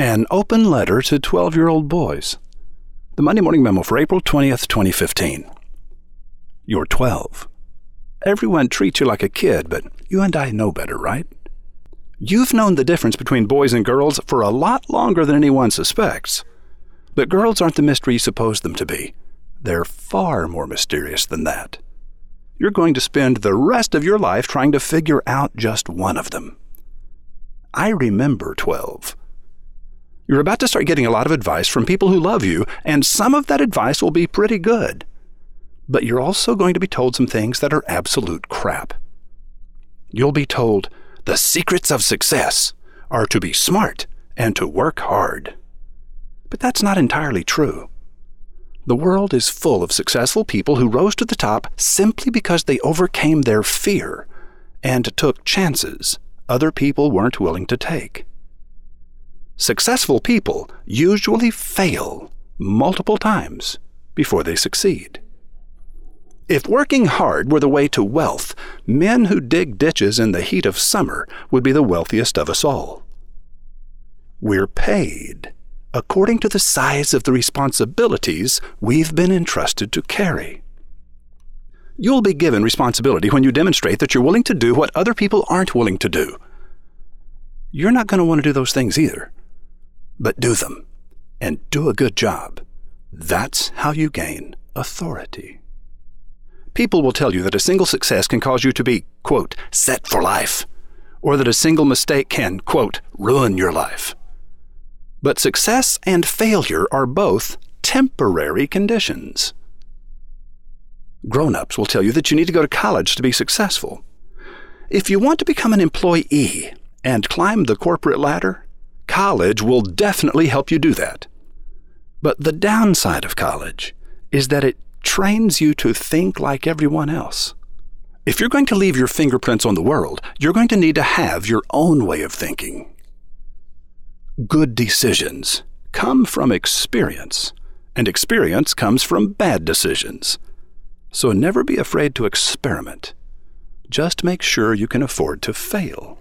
An open letter to 12 year old boys. The Monday Morning Memo for April 20th, 2015. You're 12. Everyone treats you like a kid, but you and I know better, right? You've known the difference between boys and girls for a lot longer than anyone suspects. But girls aren't the mystery you suppose them to be. They're far more mysterious than that. You're going to spend the rest of your life trying to figure out just one of them. I remember 12. You're about to start getting a lot of advice from people who love you, and some of that advice will be pretty good. But you're also going to be told some things that are absolute crap. You'll be told the secrets of success are to be smart and to work hard. But that's not entirely true. The world is full of successful people who rose to the top simply because they overcame their fear and took chances other people weren't willing to take. Successful people usually fail multiple times before they succeed. If working hard were the way to wealth, men who dig ditches in the heat of summer would be the wealthiest of us all. We're paid according to the size of the responsibilities we've been entrusted to carry. You'll be given responsibility when you demonstrate that you're willing to do what other people aren't willing to do. You're not going to want to do those things either but do them and do a good job. That's how you gain authority. People will tell you that a single success can cause you to be, quote, set for life, or that a single mistake can, quote, ruin your life. But success and failure are both temporary conditions. Grown ups will tell you that you need to go to college to be successful. If you want to become an employee and climb the corporate ladder, College will definitely help you do that. But the downside of college is that it trains you to think like everyone else. If you're going to leave your fingerprints on the world, you're going to need to have your own way of thinking. Good decisions come from experience, and experience comes from bad decisions. So never be afraid to experiment. Just make sure you can afford to fail.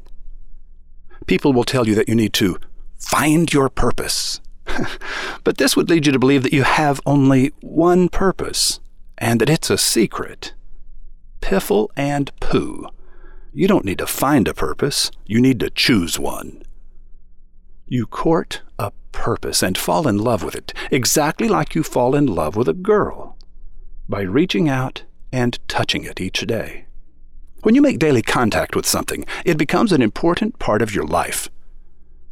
People will tell you that you need to Find your purpose. but this would lead you to believe that you have only one purpose, and that it's a secret. Piffle and poo. You don't need to find a purpose, you need to choose one. You court a purpose and fall in love with it, exactly like you fall in love with a girl, by reaching out and touching it each day. When you make daily contact with something, it becomes an important part of your life.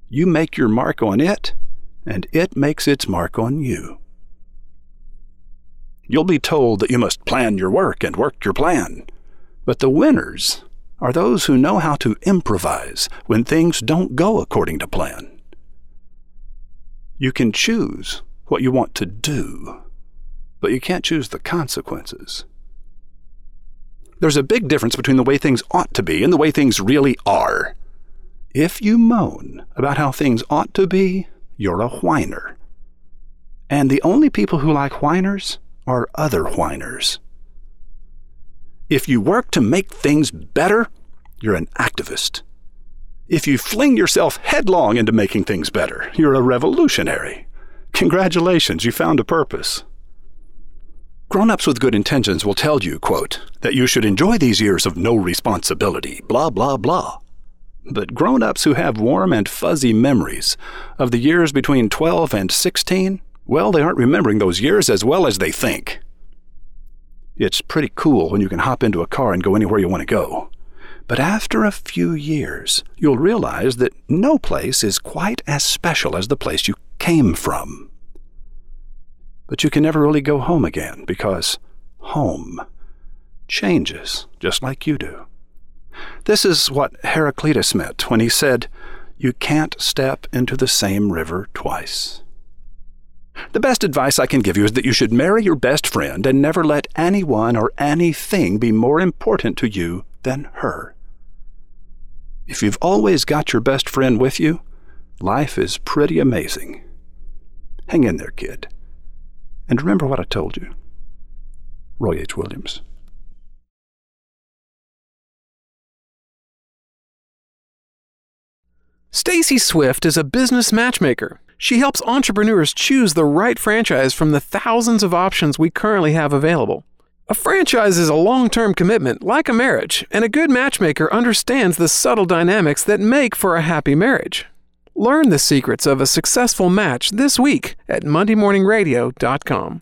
You make your mark on it, and it makes its mark on you. You'll be told that you must plan your work and work your plan. But the winners are those who know how to improvise when things don't go according to plan. You can choose what you want to do, but you can't choose the consequences. There's a big difference between the way things ought to be and the way things really are. If you moan about how things ought to be, you're a whiner. And the only people who like whiners are other whiners. If you work to make things better, you're an activist. If you fling yourself headlong into making things better, you're a revolutionary. Congratulations, you found a purpose. Grown ups with good intentions will tell you, quote, that you should enjoy these years of no responsibility, blah, blah, blah. But grown ups who have warm and fuzzy memories of the years between 12 and 16, well, they aren't remembering those years as well as they think. It's pretty cool when you can hop into a car and go anywhere you want to go. But after a few years, you'll realize that no place is quite as special as the place you came from. But you can never really go home again because home changes just like you do. This is what Heraclitus meant when he said, You can't step into the same river twice. The best advice I can give you is that you should marry your best friend and never let anyone or anything be more important to you than her. If you've always got your best friend with you, life is pretty amazing. Hang in there, kid. And remember what I told you. Roy H. Williams. Stacy Swift is a business matchmaker. She helps entrepreneurs choose the right franchise from the thousands of options we currently have available. A franchise is a long term commitment, like a marriage, and a good matchmaker understands the subtle dynamics that make for a happy marriage. Learn the secrets of a successful match this week at MondayMorningRadio.com.